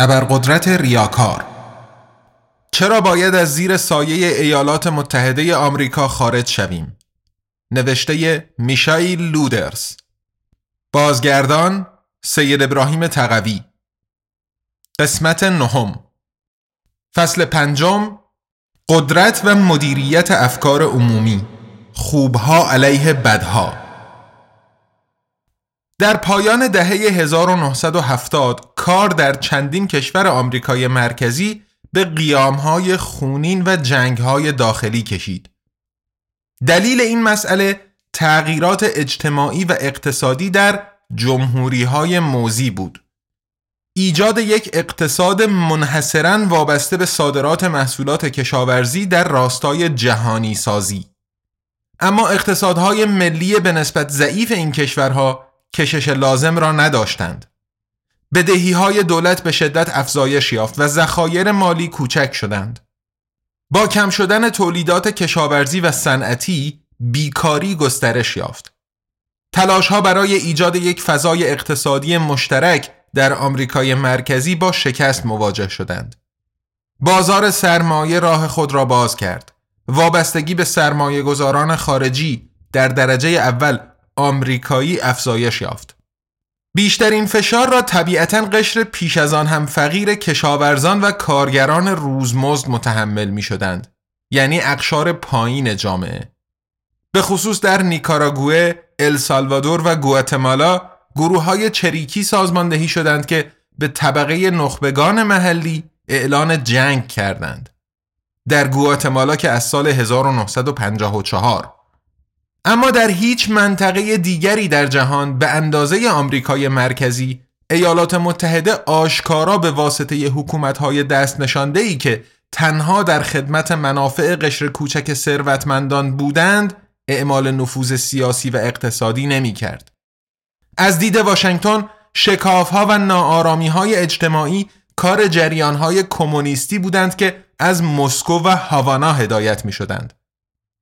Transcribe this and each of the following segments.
ابرقدرت ریاکار. چرا باید از زیر سایه ایالات متحده آمریکا خارج شویم؟ نوشته میشایل لودرز. بازگردان سید ابراهیم تقوی. قسمت نهم. فصل پنجم. قدرت و مدیریت افکار عمومی. خوبها علیه بدها. در پایان دهه 1970 کار در چندین کشور آمریکای مرکزی به قیامهای خونین و جنگهای داخلی کشید. دلیل این مسئله تغییرات اجتماعی و اقتصادی در جمهوری های موزی بود. ایجاد یک اقتصاد منحصرا وابسته به صادرات محصولات کشاورزی در راستای جهانی سازی. اما اقتصادهای ملی به نسبت ضعیف این کشورها کشش لازم را نداشتند. بدهی های دولت به شدت افزایش یافت و ذخایر مالی کوچک شدند. با کم شدن تولیدات کشاورزی و صنعتی بیکاری گسترش یافت. تلاش ها برای ایجاد یک فضای اقتصادی مشترک در آمریکای مرکزی با شکست مواجه شدند. بازار سرمایه راه خود را باز کرد. وابستگی به سرمایه گذاران خارجی در درجه اول آمریکایی افزایش یافت. بیشترین فشار را طبیعتا قشر پیش از آن هم فقیر کشاورزان و کارگران روزمزد متحمل می شدند. یعنی اقشار پایین جامعه. به خصوص در نیکاراگوه، السالوادور و گواتمالا گروه های چریکی سازماندهی شدند که به طبقه نخبگان محلی اعلان جنگ کردند. در گواتمالا که از سال 1954 اما در هیچ منطقه دیگری در جهان به اندازه آمریکای مرکزی ایالات متحده آشکارا به واسطه حکومت‌های دست نشانده ای که تنها در خدمت منافع قشر کوچک ثروتمندان بودند اعمال نفوذ سیاسی و اقتصادی نمی کرد. از دید واشنگتن شکافها و ناآرامی های اجتماعی کار جریان های کمونیستی بودند که از مسکو و هاوانا هدایت می شدند.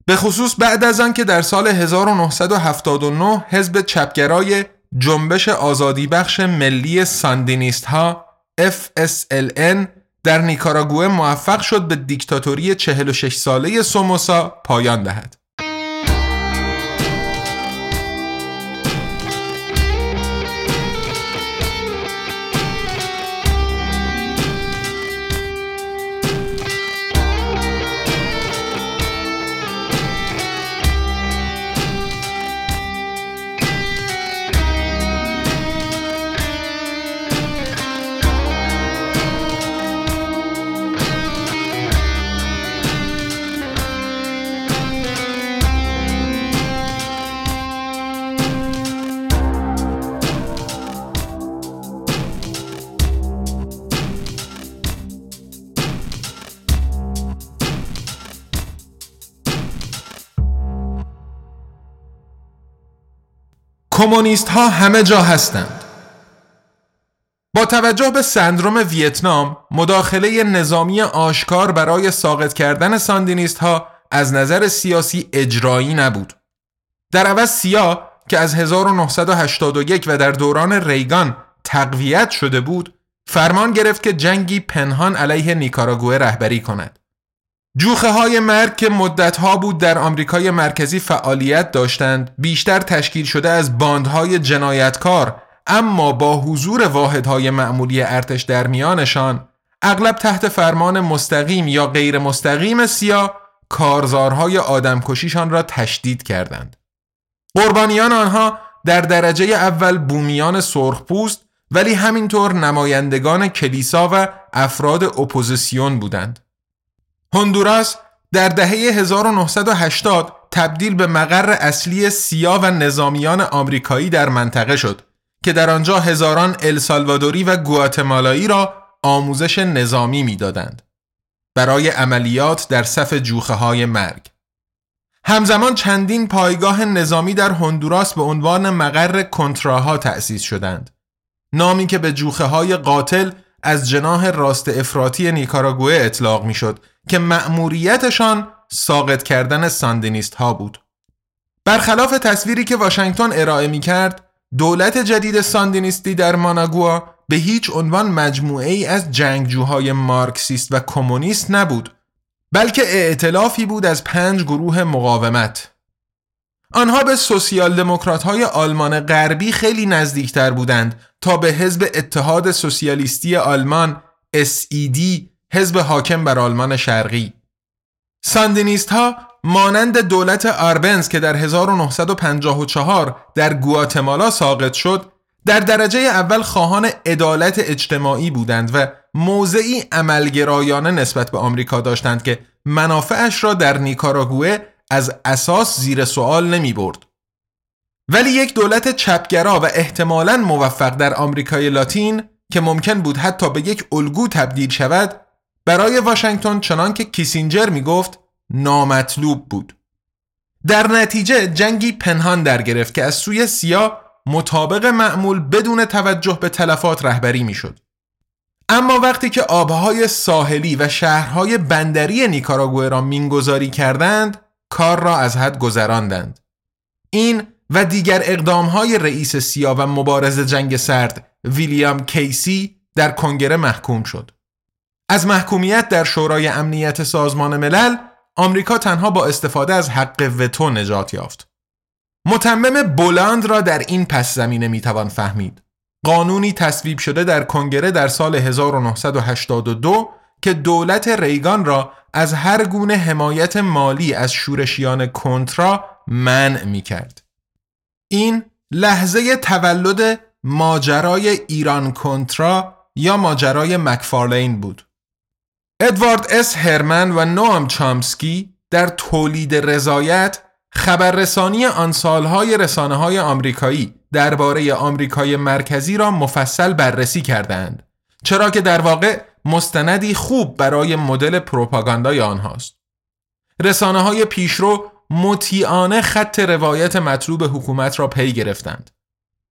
به خصوص بعد از آن که در سال 1979 حزب چپگرای جنبش آزادی بخش ملی ساندینیست ها FSLN در نیکاراگوه موفق شد به دیکتاتوری 46 ساله سوموسا پایان دهد. کمونیست ها همه جا هستند. با توجه به سندروم ویتنام مداخله نظامی آشکار برای ساقط کردن ساندینیست ها از نظر سیاسی اجرایی نبود. در عوض سیا که از 1981 و در دوران ریگان تقویت شده بود فرمان گرفت که جنگی پنهان علیه نیکاراگوه رهبری کند. جوخه های مرگ که مدت ها بود در آمریکای مرکزی فعالیت داشتند بیشتر تشکیل شده از باندهای جنایتکار اما با حضور واحدهای معمولی ارتش در میانشان اغلب تحت فرمان مستقیم یا غیر مستقیم سیا کارزارهای آدمکشیشان را تشدید کردند. قربانیان آنها در درجه اول بومیان سرخپوست ولی همینطور نمایندگان کلیسا و افراد اپوزیسیون بودند. هندوراس در دهه 1980 تبدیل به مقر اصلی سیا و نظامیان آمریکایی در منطقه شد که در آنجا هزاران السالوادوری و گواتمالایی را آموزش نظامی می‌دادند برای عملیات در صف جوخه های مرگ. همزمان چندین پایگاه نظامی در هندوراس به عنوان مقر کنتراها تأسیس شدند. نامی که به جوخه های قاتل از جناه راست افراطی نیکاراگوه اطلاق می‌شد که مأموریتشان ساقط کردن ساندینیست ها بود. برخلاف تصویری که واشنگتن ارائه می کرد، دولت جدید ساندینیستی در ماناگوا به هیچ عنوان مجموعه ای از جنگجوهای مارکسیست و کمونیست نبود بلکه ائتلافی بود از پنج گروه مقاومت آنها به سوسیال دموکرات های آلمان غربی خیلی نزدیکتر بودند تا به حزب اتحاد سوسیالیستی آلمان SED حزب حاکم بر آلمان شرقی ساندینیست ها مانند دولت آربنز که در 1954 در گواتمالا ساقط شد در درجه اول خواهان عدالت اجتماعی بودند و موضعی عملگرایانه نسبت به آمریکا داشتند که منافعش را در نیکاراگوه از اساس زیر سوال نمی برد. ولی یک دولت چپگرا و احتمالاً موفق در آمریکای لاتین که ممکن بود حتی به یک الگو تبدیل شود برای واشنگتن چنان که کیسینجر می گفت نامطلوب بود. در نتیجه جنگی پنهان در گرفت که از سوی سیاه مطابق معمول بدون توجه به تلفات رهبری می‌شد. اما وقتی که آبهای ساحلی و شهرهای بندری نیکاراگوه را مینگذاری کردند کار را از حد گذراندند این و دیگر اقدامهای رئیس سیا و مبارز جنگ سرد ویلیام کیسی در کنگره محکوم شد از محکومیت در شورای امنیت سازمان ملل آمریکا تنها با استفاده از حق وتو نجات یافت متمم بلند را در این پس زمینه می‌توان فهمید. قانونی تصویب شده در کنگره در سال 1982 که دولت ریگان را از هر گونه حمایت مالی از شورشیان کنترا منع می کرد. این لحظه تولد ماجرای ایران کنترا یا ماجرای مکفارلین بود. ادوارد اس هرمن و نوام چامسکی در تولید رضایت خبررسانی آن سالهای رسانه های آمریکایی درباره آمریکای مرکزی را مفصل بررسی کردند چرا که در واقع مستندی خوب برای مدل پروپاگاندای آنهاست. رسانه های پیشرو مطیعانه خط روایت مطلوب حکومت را پی گرفتند.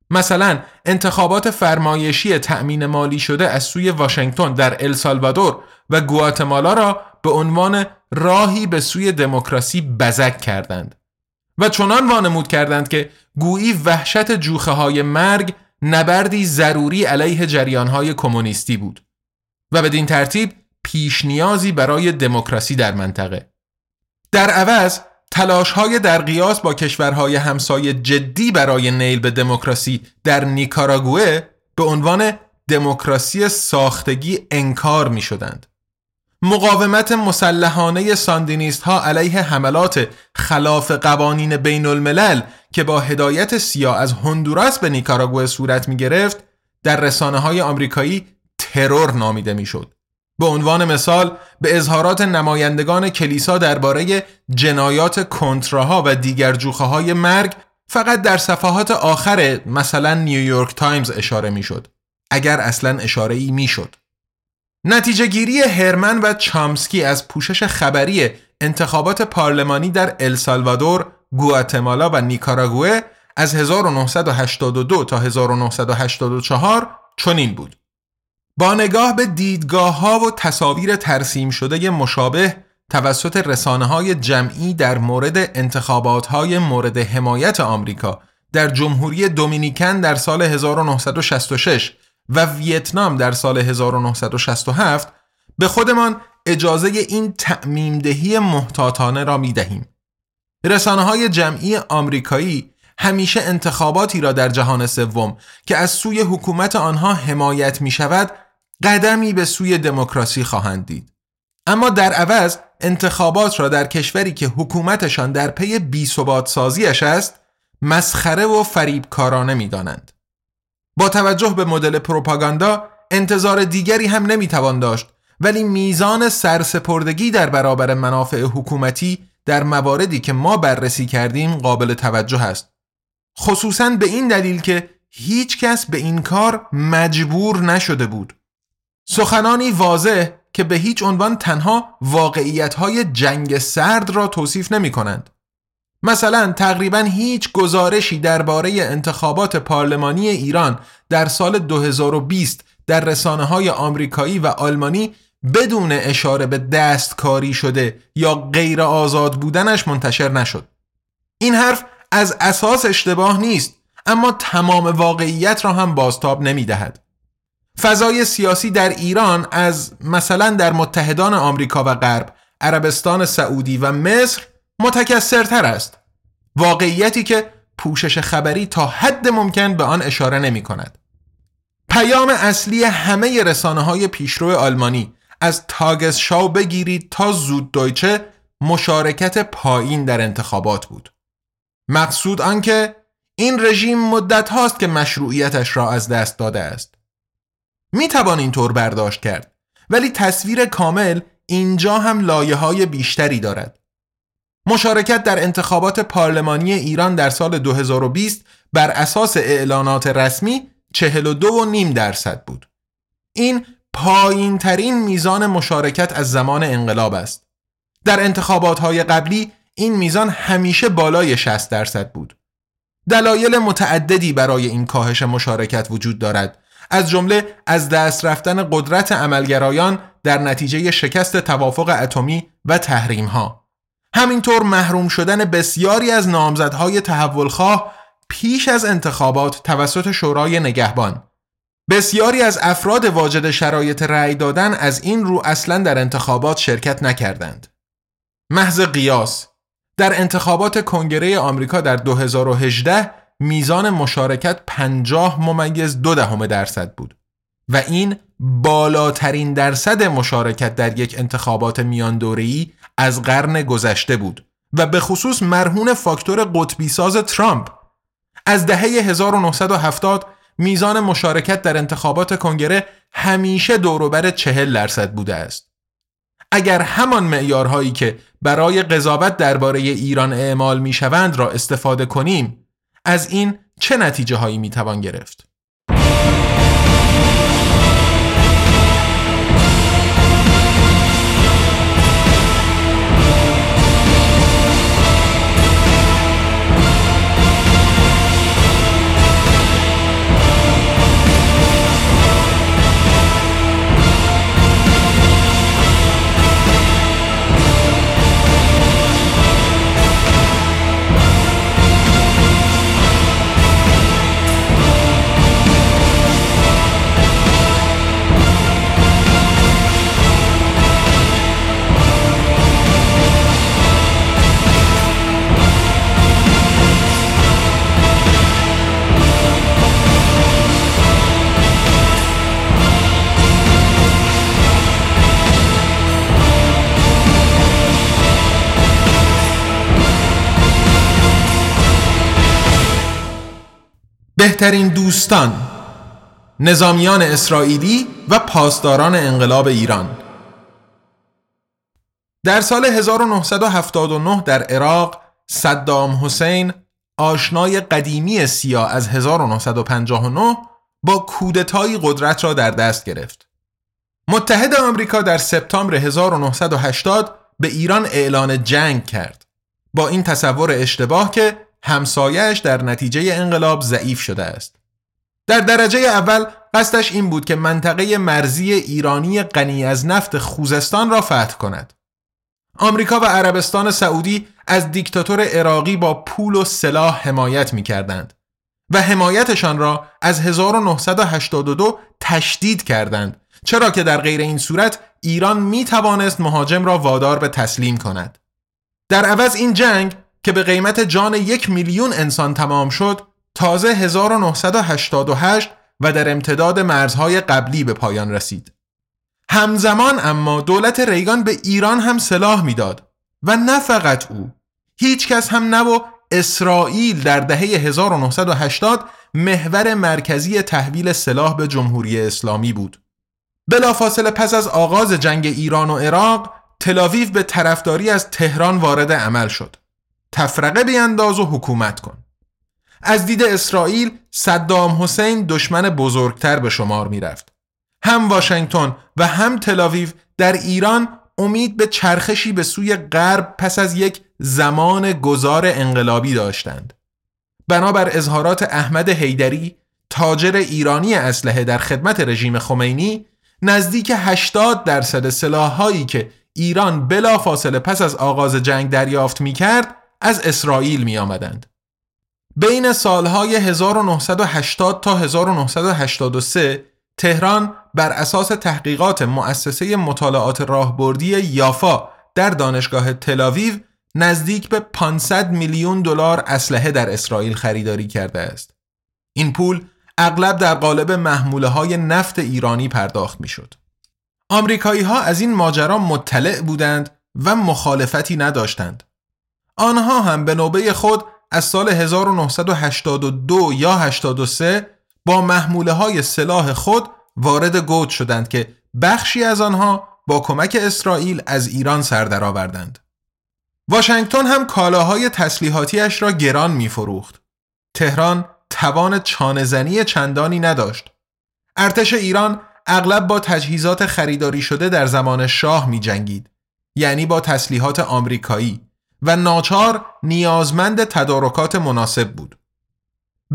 مثلا انتخابات فرمایشی تأمین مالی شده از سوی واشنگتن در السالوادور و گواتمالا را به عنوان راهی به سوی دموکراسی بزک کردند. و چنان وانمود کردند که گویی وحشت جوخه های مرگ نبردی ضروری علیه جریان های کمونیستی بود و بدین ترتیب پیش نیازی برای دموکراسی در منطقه. در عوض تلاش های در قیاس با کشورهای همسایه جدی برای نیل به دموکراسی در نیکاراگوه به عنوان دموکراسی ساختگی انکار می شدند. مقاومت مسلحانه ساندینیست ها علیه حملات خلاف قوانین بین الملل که با هدایت سیا از هندوراس به نیکاراگوه صورت می گرفت در رسانه های آمریکایی ترور نامیده می شد. به عنوان مثال به اظهارات نمایندگان کلیسا درباره جنایات کنتراها و دیگر جوخه های مرگ فقط در صفحات آخر مثلا نیویورک تایمز اشاره می شد. اگر اصلا اشاره ای می شد. نتیجه گیری هرمن و چامسکی از پوشش خبری انتخابات پارلمانی در السالوادور، گواتمالا و نیکاراگوه از 1982 تا 1984 چنین بود. با نگاه به دیدگاه ها و تصاویر ترسیم شده مشابه توسط رسانه های جمعی در مورد انتخابات های مورد حمایت آمریکا در جمهوری دومینیکن در سال 1966 و ویتنام در سال 1967 به خودمان اجازه این تعمیم دهی محتاطانه را می دهیم. رسانه های جمعی آمریکایی همیشه انتخاباتی را در جهان سوم که از سوی حکومت آنها حمایت می شود قدمی به سوی دموکراسی خواهند دید. اما در عوض انتخابات را در کشوری که حکومتشان در پی بی سازیش است مسخره و فریبکارانه می دانند. با توجه به مدل پروپاگاندا انتظار دیگری هم نمی‌توان داشت ولی میزان سرسپردگی در برابر منافع حکومتی در مواردی که ما بررسی کردیم قابل توجه است خصوصا به این دلیل که هیچ کس به این کار مجبور نشده بود سخنانی واضح که به هیچ عنوان تنها واقعیت جنگ سرد را توصیف نمی کنند. مثلا تقریبا هیچ گزارشی درباره انتخابات پارلمانی ایران در سال 2020 در رسانه های آمریکایی و آلمانی بدون اشاره به دستکاری شده یا غیر آزاد بودنش منتشر نشد. این حرف از اساس اشتباه نیست اما تمام واقعیت را هم بازتاب نمی دهد. فضای سیاسی در ایران از مثلا در متحدان آمریکا و غرب، عربستان سعودی و مصر متکثرتر است. واقعیتی که پوشش خبری تا حد ممکن به آن اشاره نمی کند. پیام اصلی همه رسانه های پیشرو آلمانی از تاگس شاو بگیرید تا زود دویچه مشارکت پایین در انتخابات بود. مقصود آنکه این رژیم مدت هاست که مشروعیتش را از دست داده است. می توان اینطور برداشت کرد ولی تصویر کامل اینجا هم لایه های بیشتری دارد. مشارکت در انتخابات پارلمانی ایران در سال 2020 بر اساس اعلانات رسمی 42.5 درصد بود. این پایین ترین میزان مشارکت از زمان انقلاب است. در انتخابات های قبلی این میزان همیشه بالای 60 درصد بود. دلایل متعددی برای این کاهش مشارکت وجود دارد از جمله از دست رفتن قدرت عملگرایان در نتیجه شکست توافق اتمی و تحریم ها همینطور محروم شدن بسیاری از نامزدهای تحولخواه پیش از انتخابات توسط شورای نگهبان. بسیاری از افراد واجد شرایط رأی دادن از این رو اصلا در انتخابات شرکت نکردند. محض قیاس در انتخابات کنگره آمریکا در 2018 میزان مشارکت 50 ممیز دو دهم درصد بود و این بالاترین درصد مشارکت در یک انتخابات میان دوره‌ای از قرن گذشته بود و به خصوص مرهون فاکتور قطبی ساز ترامپ از دهه 1970 میزان مشارکت در انتخابات کنگره همیشه دوروبر چهل درصد بوده است. اگر همان معیارهایی که برای قضاوت درباره ایران اعمال می‌شوند را استفاده کنیم از این چه نتیجه هایی می توان گرفت؟ بهترین دوستان نظامیان اسرائیلی و پاسداران انقلاب ایران در سال 1979 در عراق صدام حسین آشنای قدیمی سیا از 1959 با کودتای قدرت را در دست گرفت. متحد آمریکا در سپتامبر 1980 به ایران اعلان جنگ کرد. با این تصور اشتباه که همسایش در نتیجه انقلاب ضعیف شده است. در درجه اول قصدش این بود که منطقه مرزی ایرانی غنی از نفت خوزستان را فتح کند. آمریکا و عربستان سعودی از دیکتاتور عراقی با پول و سلاح حمایت می کردند و حمایتشان را از 1982 تشدید کردند چرا که در غیر این صورت ایران می توانست مهاجم را وادار به تسلیم کند. در عوض این جنگ که به قیمت جان یک میلیون انسان تمام شد تازه 1988 و در امتداد مرزهای قبلی به پایان رسید. همزمان اما دولت ریگان به ایران هم سلاح می‌داد و نه فقط او هیچ کس هم نه اسرائیل در دهه 1980 محور مرکزی تحویل سلاح به جمهوری اسلامی بود. بلافاصله پس از آغاز جنگ ایران و عراق تلاویو به طرفداری از تهران وارد عمل شد. تفرقه بیانداز و حکومت کن از دید اسرائیل صدام حسین دشمن بزرگتر به شمار می رفت. هم واشنگتن و هم تلاویو در ایران امید به چرخشی به سوی غرب پس از یک زمان گذار انقلابی داشتند. بنابر اظهارات احمد حیدری تاجر ایرانی اسلحه در خدمت رژیم خمینی نزدیک 80 درصد سلاحهایی که ایران بلا فاصله پس از آغاز جنگ دریافت می کرد از اسرائیل می آمدند. بین سالهای 1980 تا 1983 تهران بر اساس تحقیقات مؤسسه مطالعات راهبردی یافا در دانشگاه تلاویو نزدیک به 500 میلیون دلار اسلحه در اسرائیل خریداری کرده است. این پول اغلب در قالب محموله های نفت ایرانی پرداخت می شد. از این ماجرا مطلع بودند و مخالفتی نداشتند. آنها هم به نوبه خود از سال 1982 یا 83 با محموله های سلاح خود وارد گود شدند که بخشی از آنها با کمک اسرائیل از ایران سر درآوردند. واشنگتن هم کالاهای تسلیحاتیش را گران می فروخت. تهران توان چانهزنی چندانی نداشت. ارتش ایران اغلب با تجهیزات خریداری شده در زمان شاه می جنگید. یعنی با تسلیحات آمریکایی و ناچار نیازمند تدارکات مناسب بود.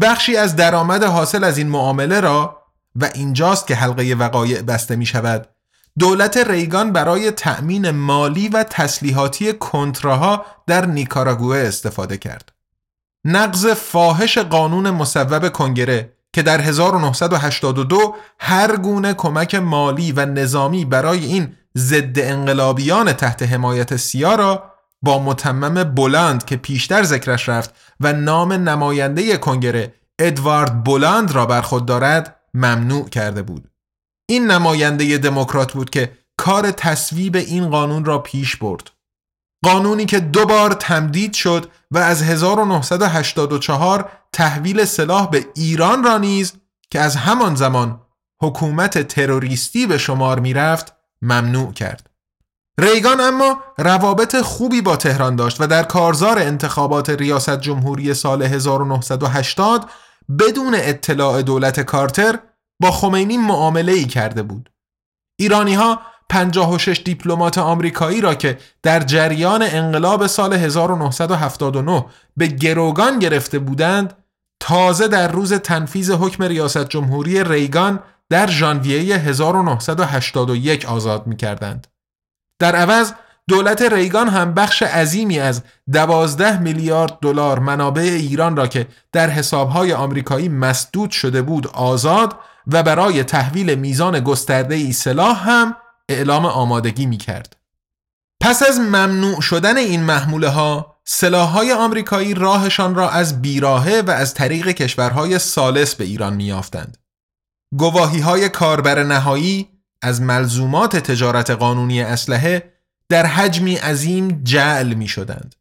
بخشی از درآمد حاصل از این معامله را و اینجاست که حلقه وقایع بسته می شود دولت ریگان برای تأمین مالی و تسلیحاتی کنتراها در نیکاراگوه استفاده کرد. نقض فاحش قانون مصوب کنگره که در 1982 هر گونه کمک مالی و نظامی برای این ضد انقلابیان تحت حمایت سیا را با متمم بلند که پیشتر ذکرش رفت و نام نماینده کنگره ادوارد بلند را بر خود دارد ممنوع کرده بود. این نماینده دموکرات بود که کار تصویب این قانون را پیش برد. قانونی که دو بار تمدید شد و از 1984 تحویل سلاح به ایران را نیز که از همان زمان حکومت تروریستی به شمار می رفت ممنوع کرد. ریگان اما روابط خوبی با تهران داشت و در کارزار انتخابات ریاست جمهوری سال 1980 بدون اطلاع دولت کارتر با خمینی معامله ای کرده بود. ایرانی ها 56 دیپلمات آمریکایی را که در جریان انقلاب سال 1979 به گروگان گرفته بودند تازه در روز تنفیز حکم ریاست جمهوری ریگان در ژانویه 1981 آزاد می کردند. در عوض دولت ریگان هم بخش عظیمی از 12 میلیارد دلار منابع ایران را که در حسابهای آمریکایی مسدود شده بود آزاد و برای تحویل میزان گسترده ای سلاح هم اعلام آمادگی می کرد. پس از ممنوع شدن این محموله ها های آمریکایی راهشان را از بیراهه و از طریق کشورهای سالس به ایران میافتند. گواهی های کاربر نهایی از ملزومات تجارت قانونی اسلحه در حجمی عظیم جعل می شدند.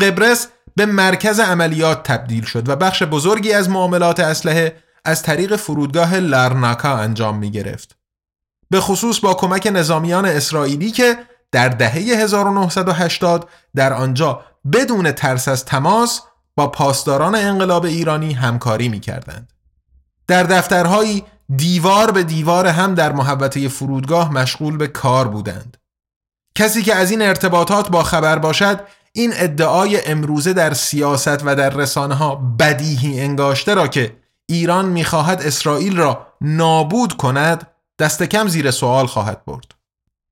قبرس به مرکز عملیات تبدیل شد و بخش بزرگی از معاملات اسلحه از طریق فرودگاه لرناکا انجام می گرفت. به خصوص با کمک نظامیان اسرائیلی که در دهه 1980 در آنجا بدون ترس از تماس با پاسداران انقلاب ایرانی همکاری می کردند. در دفترهایی دیوار به دیوار هم در محوطه فرودگاه مشغول به کار بودند. کسی که از این ارتباطات با خبر باشد این ادعای امروزه در سیاست و در رسانه ها بدیهی انگاشته را که ایران می‌خواهد اسرائیل را نابود کند دست کم زیر سوال خواهد برد.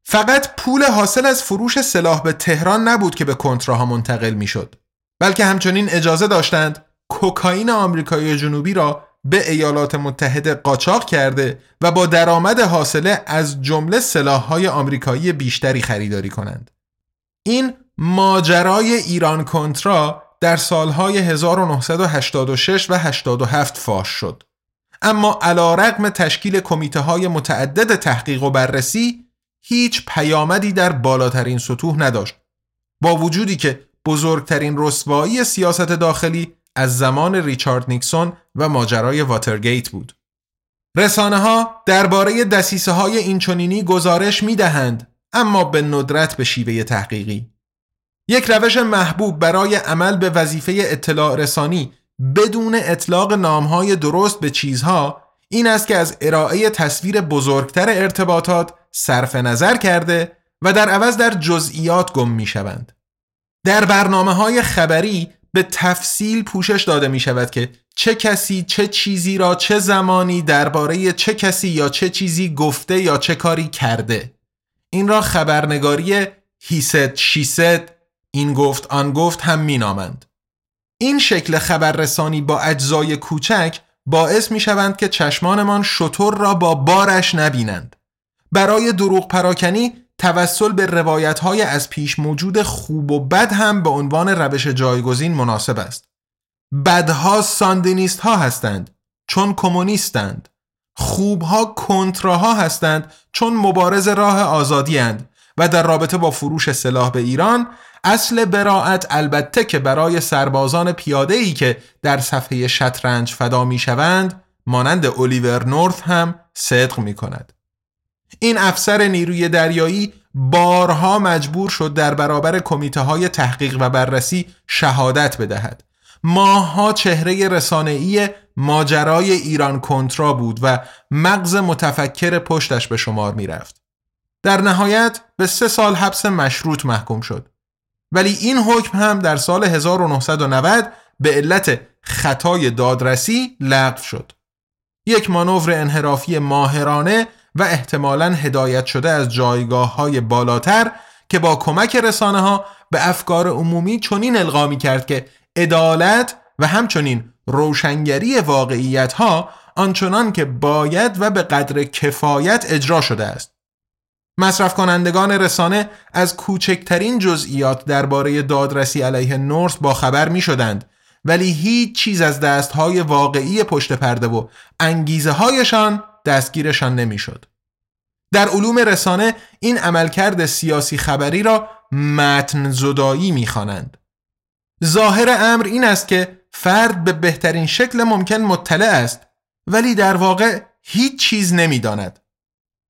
فقط پول حاصل از فروش سلاح به تهران نبود که به کنتراها منتقل می‌شد بلکه همچنین اجازه داشتند کوکائین آمریکای جنوبی را به ایالات متحده قاچاق کرده و با درآمد حاصله از جمله سلاح‌های آمریکایی بیشتری خریداری کنند. این ماجرای ایران کنترا در سالهای 1986 و 87 فاش شد. اما علا رقم تشکیل کمیته های متعدد تحقیق و بررسی هیچ پیامدی در بالاترین سطوح نداشت. با وجودی که بزرگترین رسوایی سیاست داخلی از زمان ریچارد نیکسون و ماجرای واترگیت بود. رسانه ها درباره دسیسه های اینچنینی گزارش می دهند اما به ندرت به شیوه تحقیقی. یک روش محبوب برای عمل به وظیفه اطلاع رسانی بدون اطلاق نامهای درست به چیزها این است که از ارائه تصویر بزرگتر ارتباطات صرف نظر کرده و در عوض در جزئیات گم می شوند. در برنامه های خبری به تفصیل پوشش داده می شود که چه کسی چه چیزی را چه زمانی درباره چه کسی یا چه چیزی گفته یا چه کاری کرده این را خبرنگاری هیست شیست این گفت آن گفت هم می نامند. این شکل خبررسانی با اجزای کوچک باعث می شوند که چشمانمان شطور را با بارش نبینند. برای دروغ پراکنی توسل به روایت های از پیش موجود خوب و بد هم به عنوان روش جایگزین مناسب است. بدها ساندینیست ها هستند چون کمونیستند. خوبها کنتراها هستند چون مبارز راه آزادی هند و در رابطه با فروش سلاح به ایران اصل براعت البته که برای سربازان پیاده ای که در صفحه شطرنج فدا می شوند مانند الیور نورث هم صدق می کند. این افسر نیروی دریایی بارها مجبور شد در برابر کمیته های تحقیق و بررسی شهادت بدهد. ماها چهره رسانه‌ای ماجرای ایران کنترا بود و مغز متفکر پشتش به شمار می رفت. در نهایت به سه سال حبس مشروط محکوم شد. ولی این حکم هم در سال 1990 به علت خطای دادرسی لغو شد. یک مانور انحرافی ماهرانه و احتمالا هدایت شده از جایگاه های بالاتر که با کمک رسانه ها به افکار عمومی چنین القا می کرد که عدالت و همچنین روشنگری واقعیت ها آنچنان که باید و به قدر کفایت اجرا شده است. مصرف کنندگان رسانه از کوچکترین جزئیات درباره دادرسی علیه نورس با خبر می شدند ولی هیچ چیز از دستهای واقعی پشت پرده و انگیزه هایشان دستگیرشان نمی‌شد. در علوم رسانه این عملکرد سیاسی خبری را متن زدایی خوانند. ظاهر امر این است که فرد به بهترین شکل ممکن مطلع است ولی در واقع هیچ چیز نمی‌داند.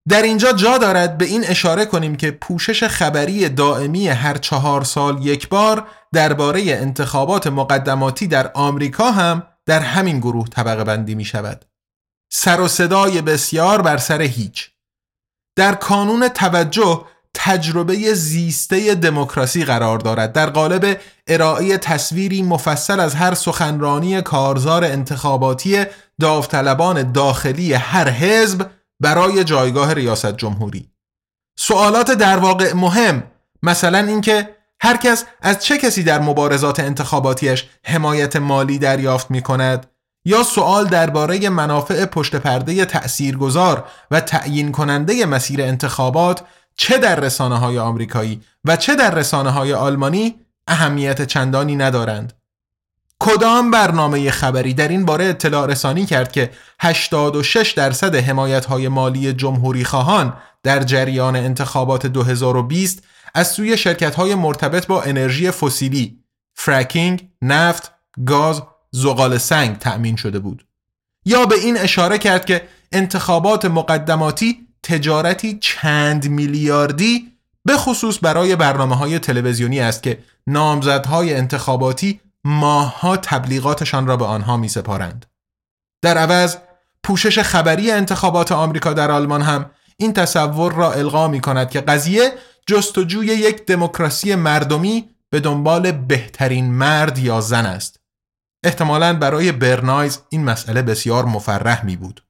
در اینجا جا دارد به این اشاره کنیم که پوشش خبری دائمی هر چهار سال یک بار درباره انتخابات مقدماتی در آمریکا هم در همین گروه طبقه بندی می شود. سر و صدای بسیار بر سر هیچ. در کانون توجه تجربه زیسته دموکراسی قرار دارد. در قالب ارائه تصویری مفصل از هر سخنرانی کارزار انتخاباتی داوطلبان داخلی هر حزب برای جایگاه ریاست جمهوری. سوالات در واقع مهم مثلا اینکه هر کس از چه کسی در مبارزات انتخاباتیش حمایت مالی دریافت می کند یا سوال درباره منافع پشت پرده تأثیرگذار و تعیین کننده مسیر انتخابات چه در رسانه های آمریکایی و چه در رسانه های آلمانی اهمیت چندانی ندارند. کدام برنامه خبری در این باره اطلاع رسانی کرد که 86 درصد حمایت های مالی جمهوری خواهان در جریان انتخابات 2020 از سوی شرکت های مرتبط با انرژی فسیلی، فرکینگ، نفت، گاز، زغال سنگ تأمین شده بود. یا به این اشاره کرد که انتخابات مقدماتی تجارتی چند میلیاردی به خصوص برای برنامه های تلویزیونی است که نامزدهای انتخاباتی ماهها تبلیغاتشان را به آنها می سپارند. در عوض پوشش خبری انتخابات آمریکا در آلمان هم این تصور را القا می کند که قضیه جستجوی یک دموکراسی مردمی به دنبال بهترین مرد یا زن است. احتمالا برای برنایز این مسئله بسیار مفرح می بود.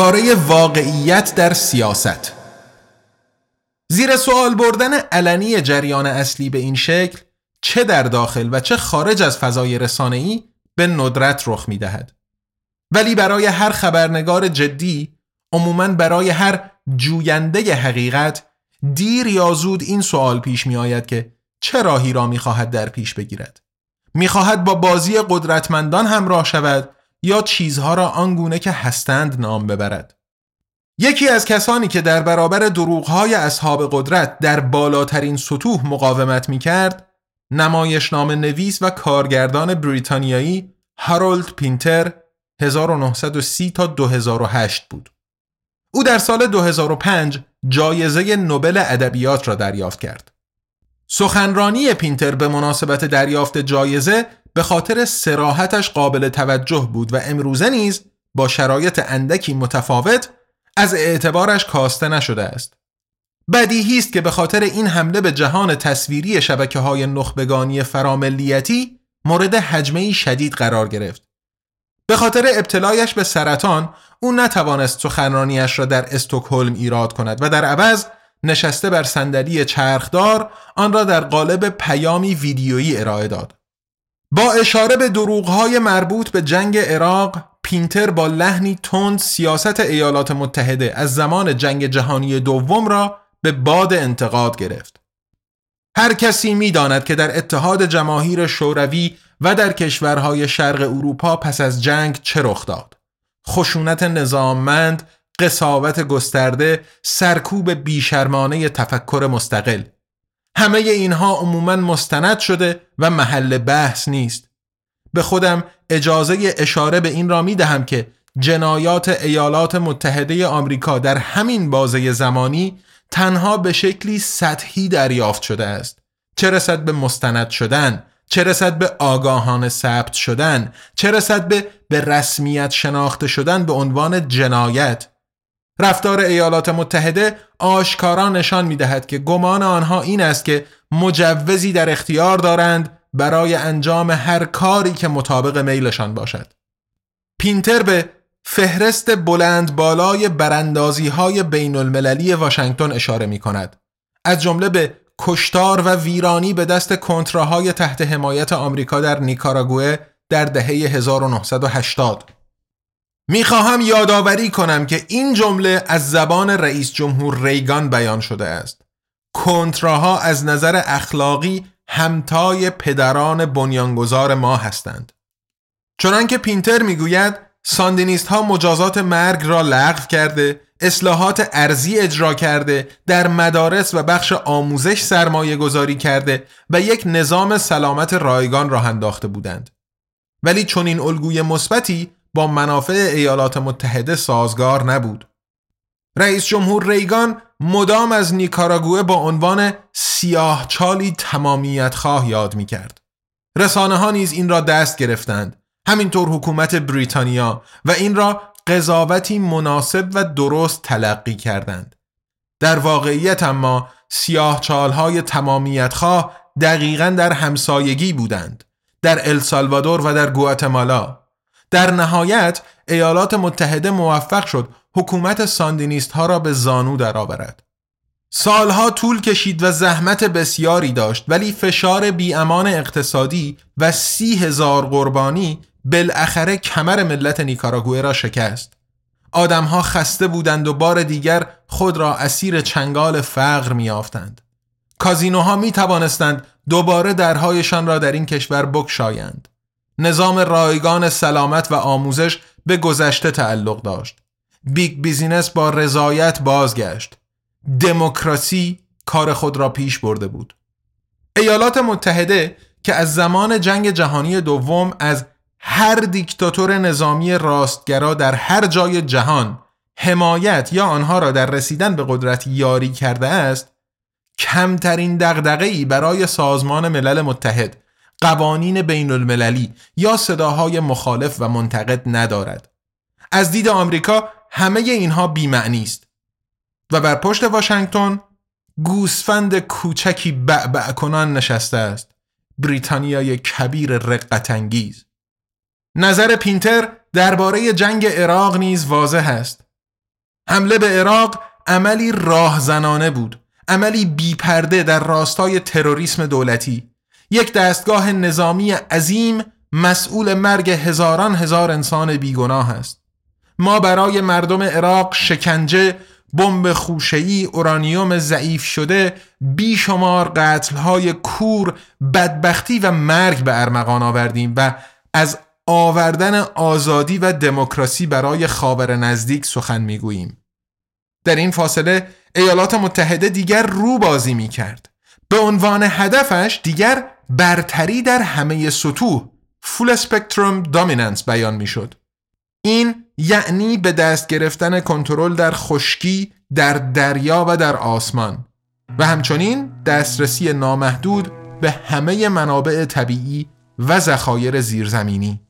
درباره واقعیت در سیاست زیر سوال بردن علنی جریان اصلی به این شکل چه در داخل و چه خارج از فضای رسانه‌ای به ندرت رخ می‌دهد. ولی برای هر خبرنگار جدی عموما برای هر جوینده حقیقت دیر یا زود این سوال پیش می آید که چه راهی را می خواهد در پیش بگیرد می خواهد با بازی قدرتمندان همراه شود یا چیزها را آنگونه که هستند نام ببرد یکی از کسانی که در برابر دروغهای اصحاب قدرت در بالاترین سطوح مقاومت می کرد نمایشنامه نویس و کارگردان بریتانیایی هارولد پینتر 1930 تا 2008 بود. او در سال 2005 جایزه نوبل ادبیات را دریافت کرد. سخنرانی پینتر به مناسبت دریافت جایزه به خاطر سراحتش قابل توجه بود و امروزه نیز با شرایط اندکی متفاوت از اعتبارش کاسته نشده است. بدیهی است که به خاطر این حمله به جهان تصویری شبکه های نخبگانی فراملیتی مورد حجمه شدید قرار گرفت. به خاطر ابتلایش به سرطان او نتوانست سخنرانیش را در استکهلم ایراد کند و در عوض نشسته بر صندلی چرخدار آن را در قالب پیامی ویدیویی ارائه داد. با اشاره به دروغهای مربوط به جنگ عراق پینتر با لحنی تند سیاست ایالات متحده از زمان جنگ جهانی دوم را به باد انتقاد گرفت. هر کسی می داند که در اتحاد جماهیر شوروی و در کشورهای شرق اروپا پس از جنگ چه رخ داد. خشونت نظاممند، قصاوت گسترده، سرکوب بیشرمانه تفکر مستقل. همه اینها عموما مستند شده و محل بحث نیست. به خودم اجازه اشاره به این را می دهم که جنایات ایالات متحده آمریکا در همین بازه زمانی تنها به شکلی سطحی دریافت شده است چه رسد به مستند شدن چه رسد به آگاهان ثبت شدن چه رسد به به رسمیت شناخته شدن به عنوان جنایت رفتار ایالات متحده آشکارا نشان می دهد که گمان آنها این است که مجوزی در اختیار دارند برای انجام هر کاری که مطابق میلشان باشد. پینتر به فهرست بلند بالای براندازی های بین المللی واشنگتن اشاره می کند. از جمله به کشتار و ویرانی به دست کنتراهای تحت حمایت آمریکا در نیکاراگوه در دهه 1980 می‌خواهم یادآوری کنم که این جمله از زبان رئیس جمهور ریگان بیان شده است. کنتراها از نظر اخلاقی همتای پدران بنیانگذار ما هستند. چنانکه پینتر می‌گوید ساندینیست ها مجازات مرگ را لغو کرده اصلاحات ارزی اجرا کرده در مدارس و بخش آموزش سرمایه گذاری کرده و یک نظام سلامت رایگان راه انداخته بودند. ولی چون این الگوی مثبتی با منافع ایالات متحده سازگار نبود رئیس جمهور ریگان مدام از نیکاراگوه با عنوان سیاه چالی تمامیت خواه یاد می کرد. رسانه ها نیز این را دست گرفتند همینطور حکومت بریتانیا و این را قضاوتی مناسب و درست تلقی کردند. در واقعیت اما سیاه چالهای تمامیت خواه دقیقا در همسایگی بودند. در السالوادور و در گواتمالا. در نهایت ایالات متحده موفق شد حکومت ساندینیست ها را به زانو درآورد. سالها طول کشید و زحمت بسیاری داشت ولی فشار بیامان اقتصادی و سی هزار قربانی بالاخره کمر ملت نیکاراگوئه را شکست. آدمها خسته بودند و بار دیگر خود را اسیر چنگال فقر میافتند. کازینوها می توانستند دوباره درهایشان را در این کشور بگشایند. نظام رایگان سلامت و آموزش به گذشته تعلق داشت. big business با رضایت بازگشت. دموکراسی کار خود را پیش برده بود. ایالات متحده که از زمان جنگ جهانی دوم از هر دیکتاتور نظامی راستگرا در هر جای جهان حمایت یا آنها را در رسیدن به قدرت یاری کرده است کمترین دغدغه‌ای برای سازمان ملل متحد قوانین بین المللی یا صداهای مخالف و منتقد ندارد. از دید آمریکا همه اینها بیمعنی است. و بر پشت واشنگتن گوسفند کوچکی بعبع کنان نشسته است. بریتانیای کبیر رقتانگیز. نظر پینتر درباره جنگ عراق نیز واضح است. حمله به عراق عملی راهزنانه بود. عملی بیپرده در راستای تروریسم دولتی. یک دستگاه نظامی عظیم مسئول مرگ هزاران هزار انسان بیگناه است. ما برای مردم عراق شکنجه بمب خوشه‌ای اورانیوم ضعیف شده بیشمار قتل‌های کور بدبختی و مرگ به ارمغان آوردیم و از آوردن آزادی و دموکراسی برای خاور نزدیک سخن می‌گوییم. در این فاصله ایالات متحده دیگر رو بازی می کرد به عنوان هدفش دیگر برتری در همه سطوح فول سپکتروم دامیننس بیان می شد این یعنی به دست گرفتن کنترل در خشکی در دریا و در آسمان و همچنین دسترسی نامحدود به همه منابع طبیعی و ذخایر زیرزمینی.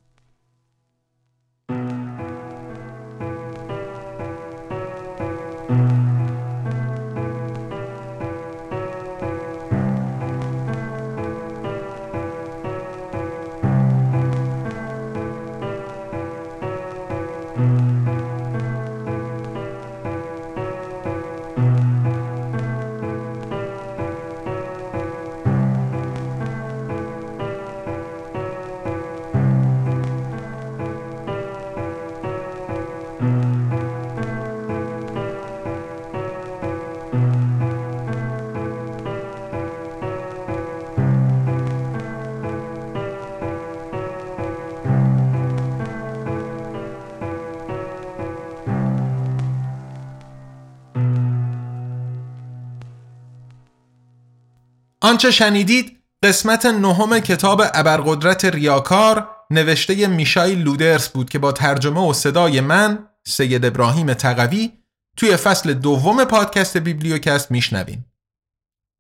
آنچه شنیدید قسمت نهم کتاب ابرقدرت ریاکار نوشته میشایل لودرس بود که با ترجمه و صدای من سید ابراهیم تقوی توی فصل دوم پادکست بیبلیوکست میشنوین.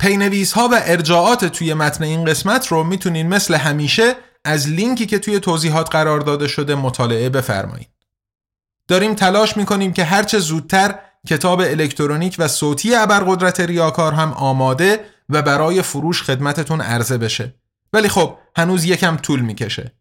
پی‌نویس ها و ارجاعات توی متن این قسمت رو می‌تونین مثل همیشه از لینکی که توی توضیحات قرار داده شده مطالعه بفرمایید. داریم تلاش می‌کنیم که هرچه زودتر کتاب الکترونیک و صوتی ابرقدرت ریاکار هم آماده و برای فروش خدمتتون عرضه بشه ولی خب هنوز یکم طول می‌کشه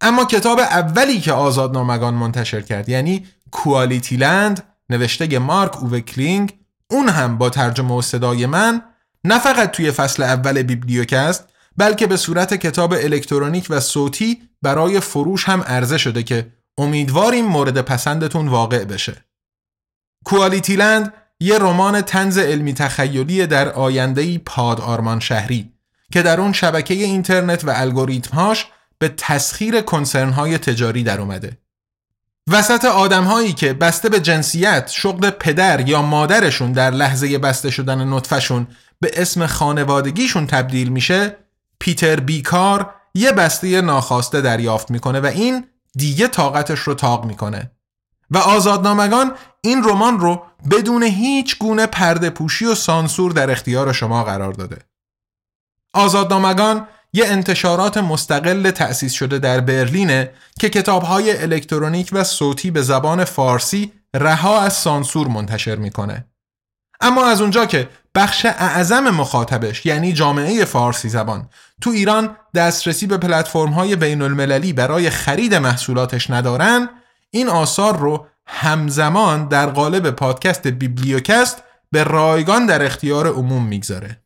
اما کتاب اولی که آزادنامگان منتشر کرد یعنی کوالیتی لند نوشته مارک اووه کلینگ اون هم با ترجمه و صدای من نه فقط توی فصل اول بیبلیوکست بلکه به صورت کتاب الکترونیک و صوتی برای فروش هم عرضه شده که امیدواریم مورد پسندتون واقع بشه. کوالیتی لند یه رمان تنز علمی تخیلی در آیندهی پاد آرمان شهری که در اون شبکه اینترنت و الگوریتمهاش به تسخیر کنسرنهای تجاری در اومده. وسط آدمهایی که بسته به جنسیت شغل پدر یا مادرشون در لحظه بسته شدن نطفشون به اسم خانوادگیشون تبدیل میشه پیتر بیکار یه بسته ناخواسته دریافت می‌کنه و این دیگه طاقتش رو تاق می‌کنه و آزادنامگان این رمان رو بدون هیچ گونه پرده پوشی و سانسور در اختیار شما قرار داده. آزادنامگان یه انتشارات مستقل تأسیس شده در برلینه که کتابهای الکترونیک و صوتی به زبان فارسی رها از سانسور منتشر می‌کنه. اما از اونجا که بخش اعظم مخاطبش یعنی جامعه فارسی زبان تو ایران دسترسی به پلتفرم های بین المللی برای خرید محصولاتش ندارن این آثار رو همزمان در قالب پادکست بیبلیوکست به رایگان در اختیار عموم می‌گذاره.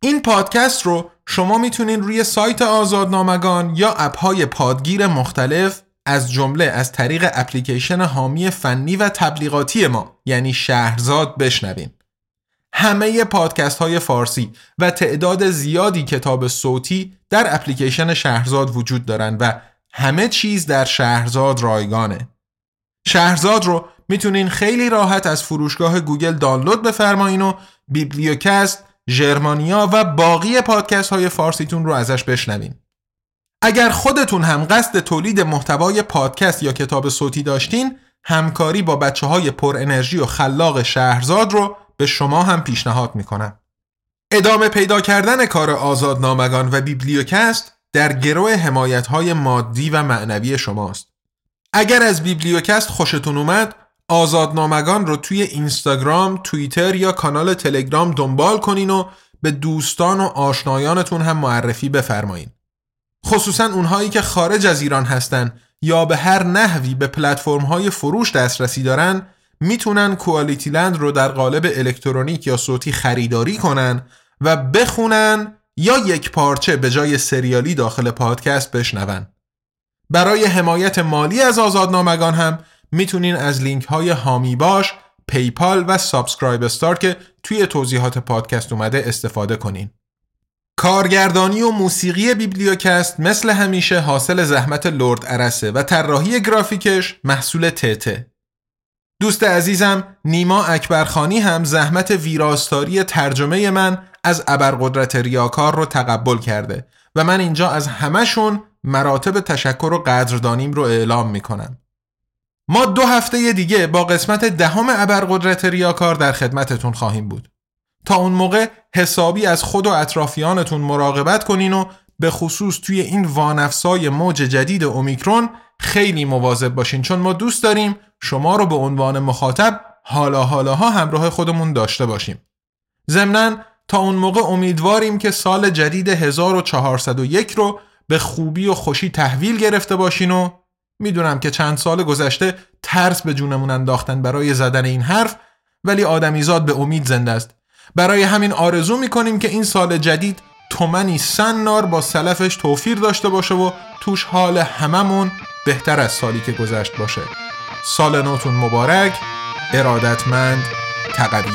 این پادکست رو شما می‌تونین روی سایت آزادنامگان یا اپهای پادگیر مختلف از جمله از طریق اپلیکیشن حامی فنی و تبلیغاتی ما یعنی شهرزاد بشنوین. همه پادکست های فارسی و تعداد زیادی کتاب صوتی در اپلیکیشن شهرزاد وجود دارند و همه چیز در شهرزاد رایگانه. شهرزاد رو می‌تونین خیلی راحت از فروشگاه گوگل دانلود بفرمایین و بیبلیوکست، ژرمانیا و باقی پادکست های فارسیتون رو ازش بشنوین. اگر خودتون هم قصد تولید محتوای پادکست یا کتاب صوتی داشتین، همکاری با بچه های پر انرژی و خلاق شهرزاد رو به شما هم پیشنهاد می‌کنم. ادامه پیدا کردن کار آزادنامگان و بیبلیوکست در گروه حمایت های مادی و معنوی شماست. اگر از بیبلیوکست خوشتون اومد آزادنامگان رو توی اینستاگرام، توییتر یا کانال تلگرام دنبال کنین و به دوستان و آشنایانتون هم معرفی بفرمایین. خصوصا اونهایی که خارج از ایران هستن یا به هر نحوی به پلتفرم های فروش دسترسی دارن می‌تونن کوالیتی لند رو در قالب الکترونیک یا صوتی خریداری کنن و بخونن یا یک پارچه به جای سریالی داخل پادکست بشنون. برای حمایت مالی از آزادنامگان هم می‌تونین از لینک های هامی باش، پیپال و سابسکرایب استار که توی توضیحات پادکست اومده استفاده کنین. کارگردانی و موسیقی بیبلیوکست مثل همیشه حاصل زحمت لرد ارسه و طراحی گرافیکش محصول تته. دوست عزیزم نیما اکبرخانی هم زحمت ویراستاری ترجمه من از ابرقدرت ریاکار رو تقبل کرده و من اینجا از همهشون مراتب تشکر و قدردانیم رو اعلام می‌کنم. ما دو هفته دیگه با قسمت دهم ابرقدرت ریاکار در خدمتتون خواهیم بود. تا اون موقع حسابی از خود و اطرافیانتون مراقبت کنین و به خصوص توی این وانفسای موج جدید اومیکرون خیلی مواظب باشین چون ما دوست داریم شما رو به عنوان مخاطب حالا حالاها همراه خودمون داشته باشیم. ضمناً تا اون موقع امیدواریم که سال جدید 1401 رو به خوبی و خوشی تحویل گرفته باشین و می‌دونم که چند سال گذشته ترس به جونمون انداختن برای زدن این حرف ولی آدمیزاد به امید زنده است. برای همین آرزو می‌کنیم که این سال جدید تومنی سنار با سلفش توفیر داشته باشه و توش حال هممون بهتر از سالی که گذشت باشه. سال نوتون مبارک ارادتمند تقوی.